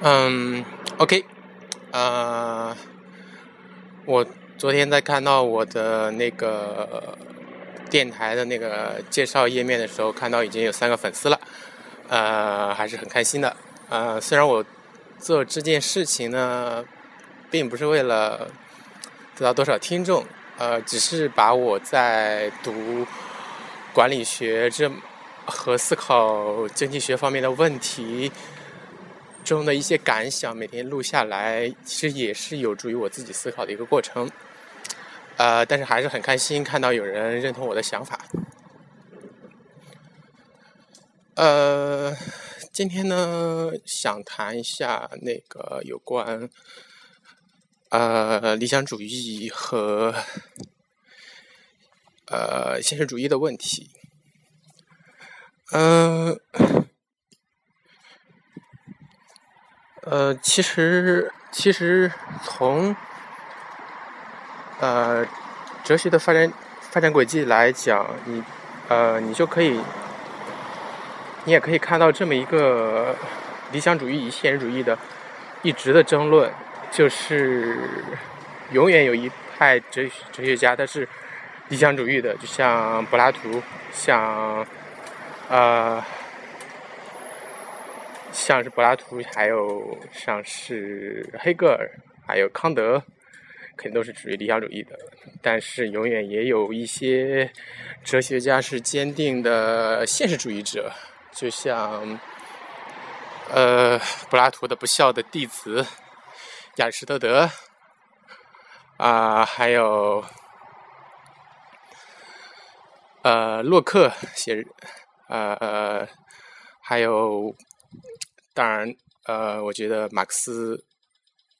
嗯，OK，呃，我昨天在看到我的那个电台的那个介绍页面的时候，看到已经有三个粉丝了，呃，还是很开心的。呃，虽然我做这件事情呢，并不是为了得到多少听众，呃，只是把我在读管理学这和思考经济学方面的问题。中的一些感想，每天录下来，其实也是有助于我自己思考的一个过程。呃，但是还是很开心看到有人认同我的想法。呃，今天呢，想谈一下那个有关呃理想主义和呃现实主义的问题。嗯。呃其实其实从呃哲学的发展发展轨迹来讲，你呃你就可以，你也可以看到这么一个理想主义与现实主义的一直的争论，就是永远有一派哲哲学家他是理想主义的，就像柏拉图，像呃。像是柏拉图，还有像是黑格尔，还有康德，肯定都是属于理想主义的。但是永远也有一些哲学家是坚定的现实主义者，就像呃柏拉图的不孝的弟子亚里士多德啊，还有呃洛克写呃呃还有。当然，呃，我觉得马克思，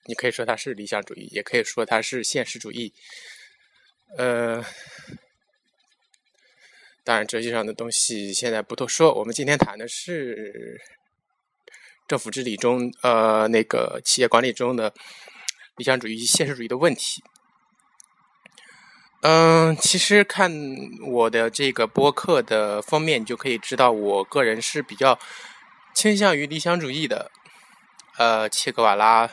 你可以说他是理想主义，也可以说他是现实主义。呃，当然，哲学上的东西现在不多说。我们今天谈的是政府治理中，呃，那个企业管理中的理想主义与、现实主义的问题。嗯，其实看我的这个播客的封面，你就可以知道，我个人是比较。倾向于理想主义的，呃，切格瓦拉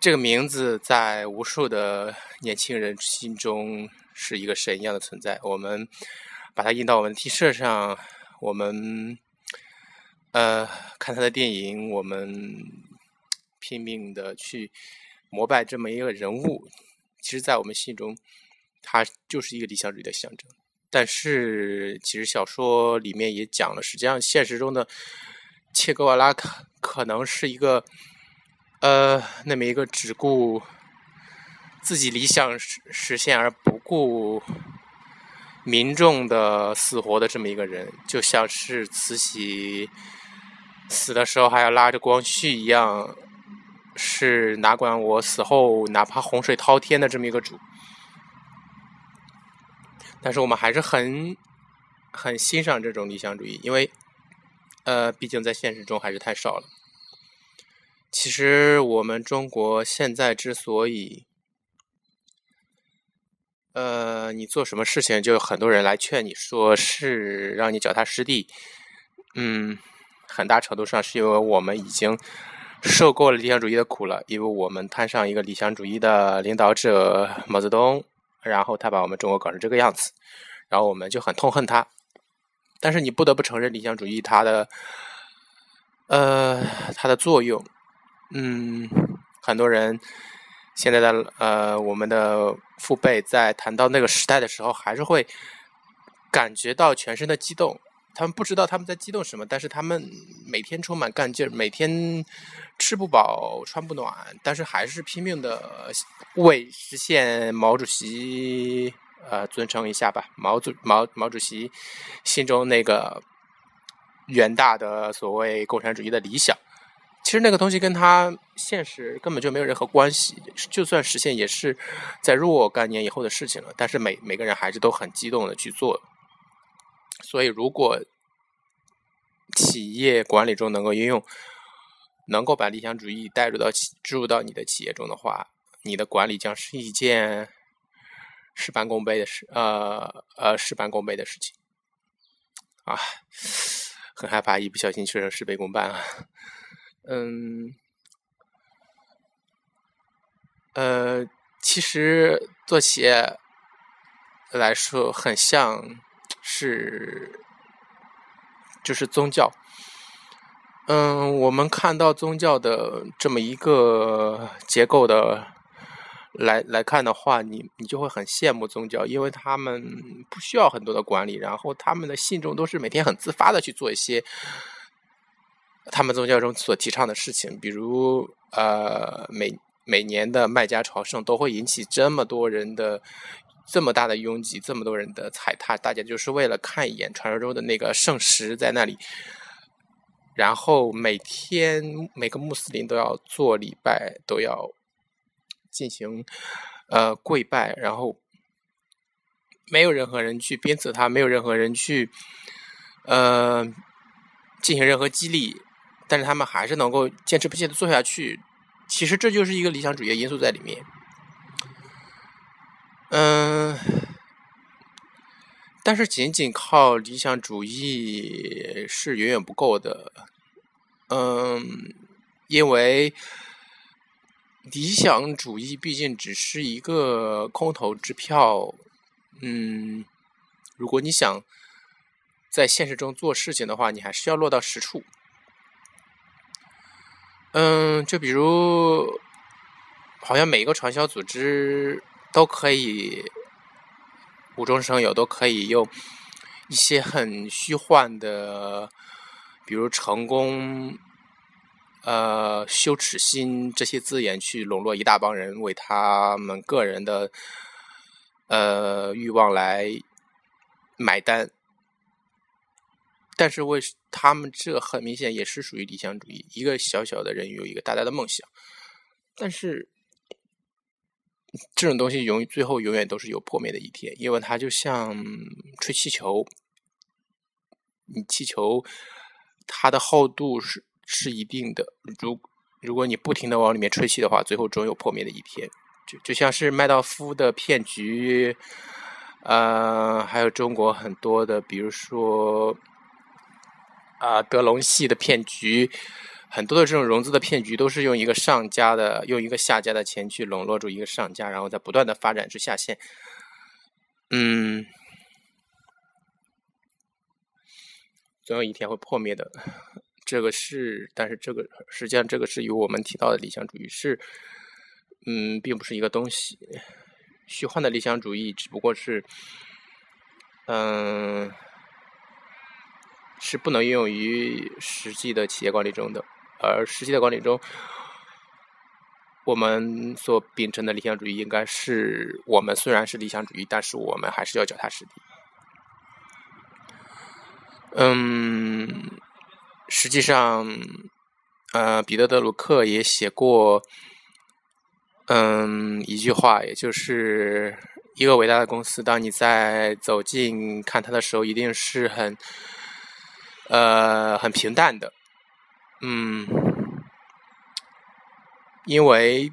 这个名字在无数的年轻人心中是一个神一样的存在。我们把它印到我们的 T 恤上，我们呃看他的电影，我们拼命的去膜拜这么一个人物。其实，在我们心中，他就是一个理想主义的象征。但是，其实小说里面也讲了，实际上现实中的切格瓦拉可可能是一个，呃，那么一个只顾自己理想实实现而不顾民众的死活的这么一个人，就像是慈禧死的时候还要拉着光绪一样，是哪管我死后哪怕洪水滔天的这么一个主。但是我们还是很很欣赏这种理想主义，因为呃，毕竟在现实中还是太少了。其实我们中国现在之所以呃，你做什么事情就有很多人来劝你说是让你脚踏实地，嗯，很大程度上是因为我们已经受够了理想主义的苦了，因为我们摊上一个理想主义的领导者毛泽东。然后他把我们中国搞成这个样子，然后我们就很痛恨他。但是你不得不承认理想主义它的，呃，它的作用。嗯，很多人现在的呃，我们的父辈在谈到那个时代的时候，还是会感觉到全身的激动。他们不知道他们在激动什么，但是他们每天充满干劲儿，每天吃不饱穿不暖，但是还是拼命的为实现毛主席呃尊称一下吧，毛主毛毛主席心中那个远大的所谓共产主义的理想。其实那个东西跟他现实根本就没有任何关系，就算实现也是在若干年以后的事情了。但是每每个人还是都很激动的去做。所以，如果企业管理中能够应用，能够把理想主义带入到企注入到你的企业中的话，你的管理将是一件事半功倍的事，呃呃，事半功倍的事情。啊，很害怕一不小心说成事倍功半啊。嗯，呃，其实做企业来说，很像是就是宗教。嗯，我们看到宗教的这么一个结构的来来看的话，你你就会很羡慕宗教，因为他们不需要很多的管理，然后他们的信众都是每天很自发的去做一些他们宗教中所提倡的事情，比如呃每每年的麦加朝圣都会引起这么多人的这么大的拥挤，这么多人的踩踏，大家就是为了看一眼传说中的那个圣石在那里。然后每天每个穆斯林都要做礼拜，都要进行呃跪拜，然后没有任何人去鞭策他，没有任何人去呃进行任何激励，但是他们还是能够坚持不懈的做下去。其实这就是一个理想主义的因素在里面。嗯。但是仅仅靠理想主义是远远不够的，嗯，因为理想主义毕竟只是一个空头支票，嗯，如果你想在现实中做事情的话，你还是要落到实处，嗯，就比如，好像每一个传销组织都可以。无中生有，都可以用一些很虚幻的，比如成功、呃羞耻心这些字眼去笼络一大帮人，为他们个人的呃欲望来买单。但是为他们这很明显也是属于理想主义，一个小小的人有一个大大的梦想，但是。这种东西永最后永远都是有破灭的一天，因为它就像吹气球，你气球它的厚度是是一定的，如如果你不停的往里面吹气的话，最后总有破灭的一天。就就像是麦道夫的骗局，呃，还有中国很多的，比如说啊德隆系的骗局。很多的这种融资的骗局都是用一个上家的，用一个下家的钱去笼络住一个上家，然后再不断的发展至下线。嗯，总有一天会破灭的。这个是，但是这个实际上这个是与我们提到的理想主义是，嗯，并不是一个东西。虚幻的理想主义只不过是，嗯，是不能应用于实际的企业管理中的。而实际的管理中，我们所秉承的理想主义，应该是我们虽然是理想主义，但是我们还是要脚踏实地。嗯，实际上，呃，彼得·德鲁克也写过，嗯，一句话，也就是一个伟大的公司，当你在走近看它的时候，一定是很，呃，很平淡的。嗯，因为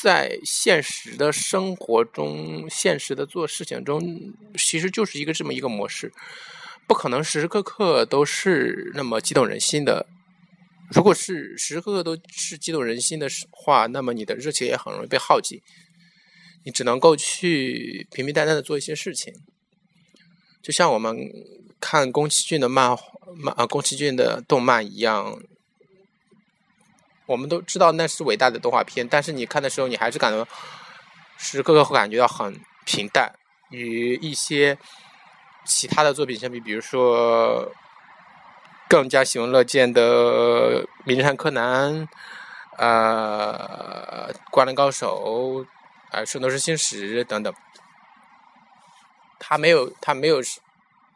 在现实的生活中、现实的做事情中，其实就是一个这么一个模式，不可能时时刻刻都是那么激动人心的。如果是时时刻刻都是激动人心的话，那么你的热情也很容易被耗尽，你只能够去平平淡淡的做一些事情，就像我们。看宫崎骏的漫漫啊，宫崎骏的动漫一样，我们都知道那是伟大的动画片，但是你看的时候，你还是感到时时刻刻会感觉到很平淡。与一些其他的作品相比，比如说更加喜闻乐见的《名侦探柯南》、呃《灌篮高手》、啊《圣斗士星矢》等等，他没有，他没有。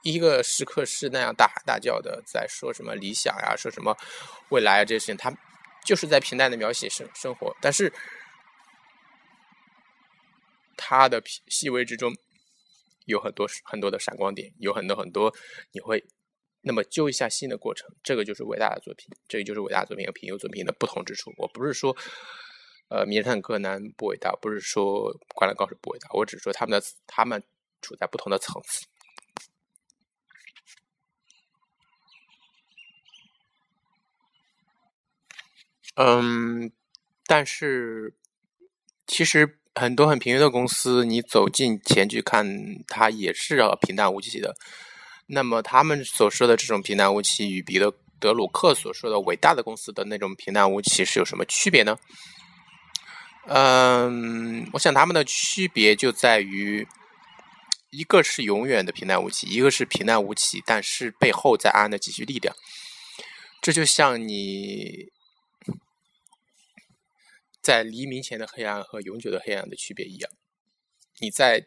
一个时刻是那样大喊大叫的，在说什么理想呀，说什么未来啊这些事情，他就是在平淡的描写生生活，但是他的细微之中有很多很多的闪光点，有很多很多你会那么揪一下心的过程，这个就是伟大的作品，这个就是伟大作品和平庸作品的不同之处。我不是说呃名侦探柯南不伟大，不是说灌篮高手不伟大，我只是说他们的他们处在不同的层次。嗯，但是其实很多很平庸的公司，你走近前去看，它也是平淡无奇的。那么他们所说的这种平淡无奇，与彼得德鲁克所说的伟大的公司的那种平淡无奇是有什么区别呢？嗯，我想他们的区别就在于，一个是永远的平淡无奇，一个是平淡无奇，但是背后在暗暗的积蓄力量。这就像你在黎明前的黑暗和永久的黑暗的区别一样，你在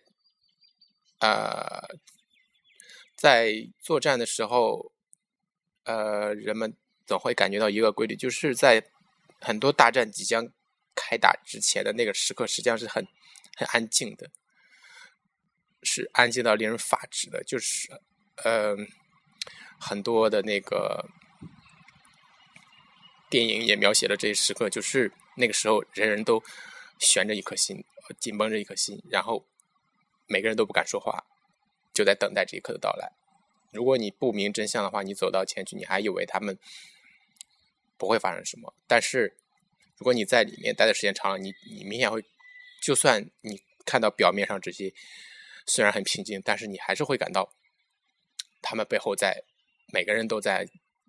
呃。在作战的时候，呃，人们总会感觉到一个规律，就是在很多大战即将开打之前的那个时刻，实际上是很很安静的，是安静到令人发指的。就是，呃，很多的那个电影也描写了这一时刻，就是那个时候，人人都悬着一颗心，紧绷着一颗心，然后每个人都不敢说话。就在等待这一刻的到来。如果你不明真相的话，你走到前去，你还以为他们不会发生什么。但是，如果你在里面待的时间长了，你你明显会，就算你看到表面上这些虽然很平静，但是你还是会感到他们背后在每个人都在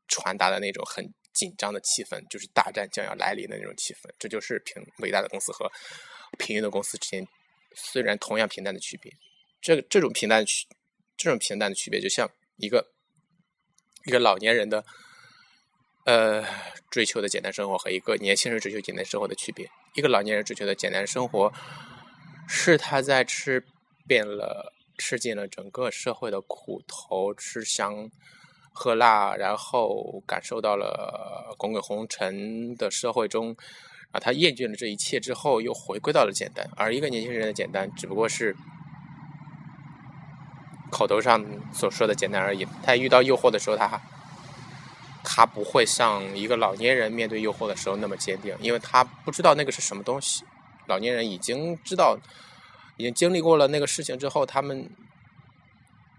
传达的那种很紧张的气氛，就是大战将要来临的那种气氛。这就是平伟大的公司和平庸的公司之间虽然同样平淡的区别。这这种平淡的区。这种平淡的区别，就像一个一个老年人的呃追求的简单生活和一个年轻人追求简单生活的区别。一个老年人追求的简单生活，是他在吃遍了、吃尽了整个社会的苦头，吃香喝辣，然后感受到了滚滚红尘的社会中，啊，他厌倦了这一切之后，又回归到了简单。而一个年轻人的简单，只不过是。口头上所说的简单而已。他遇到诱惑的时候，他他不会像一个老年人面对诱惑的时候那么坚定，因为他不知道那个是什么东西。老年人已经知道，已经经历过了那个事情之后，他们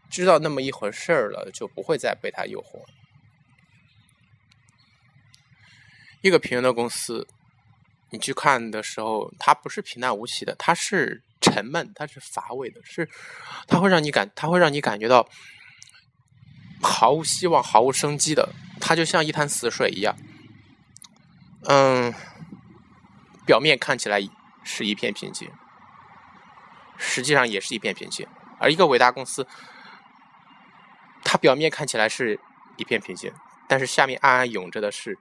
知道那么一回事儿了，就不会再被他诱惑。一个平庸的公司，你去看的时候，它不是平淡无奇的，它是。沉闷，它是乏味的，是它会让你感，它会让你感觉到毫无希望、毫无生机的。它就像一潭死水一样，嗯，表面看起来是一片平静，实际上也是一片平静。而一个伟大公司，它表面看起来是一片平静，但是下面暗暗涌着的是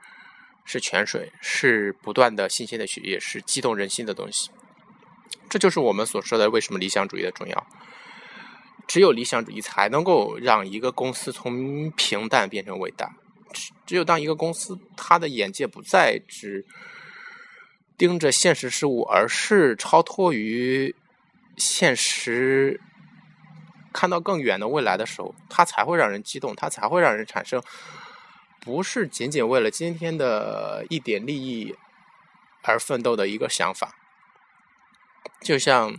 是泉水，是不断的新鲜的血液，是激动人心的东西。这就是我们所说的为什么理想主义的重要。只有理想主义才能够让一个公司从平淡变成伟大。只有当一个公司它的眼界不再只盯着现实事物，而是超脱于现实，看到更远的未来的时候，它才会让人激动，它才会让人产生不是仅仅为了今天的一点利益而奋斗的一个想法。就像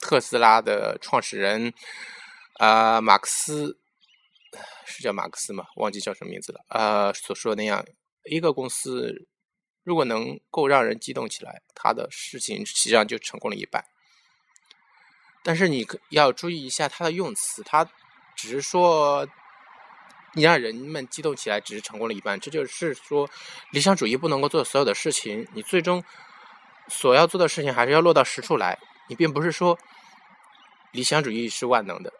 特斯拉的创始人啊，马克思是叫马克思吗？忘记叫什么名字了。呃，所说的那样，一个公司如果能够让人激动起来，他的事情实际上就成功了一半。但是你要注意一下他的用词，他只是说你让人们激动起来，只是成功了一半。这就是说，理想主义不能够做所有的事情，你最终。所要做的事情还是要落到实处来。你并不是说理想主义是万能的。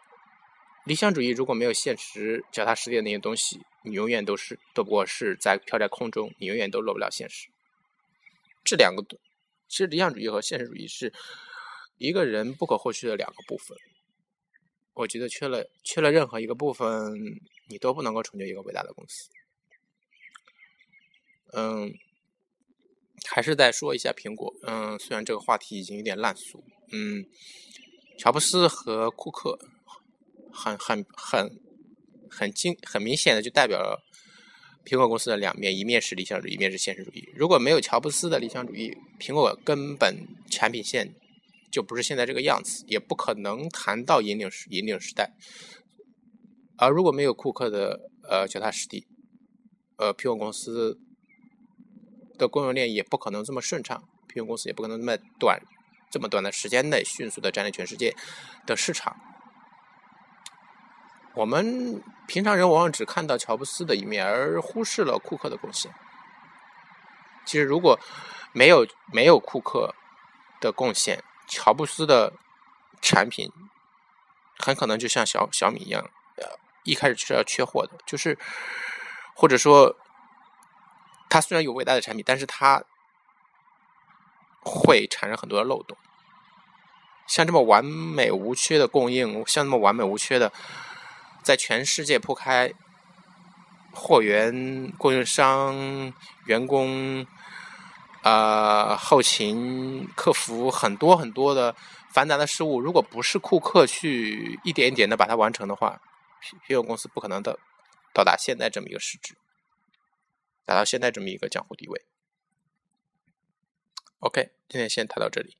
理想主义如果没有现实脚踏实地的那些东西，你永远都是都不过是在飘在空中，你永远都落不了现实。这两个，其实理想主义和现实主义是一个人不可或缺的两个部分。我觉得缺了缺了任何一个部分，你都不能够成就一个伟大的公司。嗯。还是再说一下苹果，嗯，虽然这个话题已经有点烂俗，嗯，乔布斯和库克很很很很精很明显的就代表了苹果公司的两面，一面是理想主义，一面是现实主义。如果没有乔布斯的理想主义，苹果根本产品线就不是现在这个样子，也不可能谈到引领时引领时代。而如果没有库克的呃脚踏实地，呃，苹果公司。的供应链也不可能这么顺畅，苹果公司也不可能那么短这么短的时间内迅速的占领全世界的市场。我们平常人往往只看到乔布斯的一面，而忽视了库克的贡献。其实，如果没有没有库克的贡献，乔布斯的产品很可能就像小小米一样，一开始就是要缺货的，就是或者说，它虽然有伟大的产品，但是它会产生很多的漏洞。像这么完美无缺的供应，像这么完美无缺的，在全世界铺开货源、供应商、员工。呃，后勤、客服很多很多的繁杂的事务，如果不是库克去一点一点的把它完成的话，苹果公司不可能的到达现在这么一个市值，达到现在这么一个江湖地位。OK，今天先谈到这里。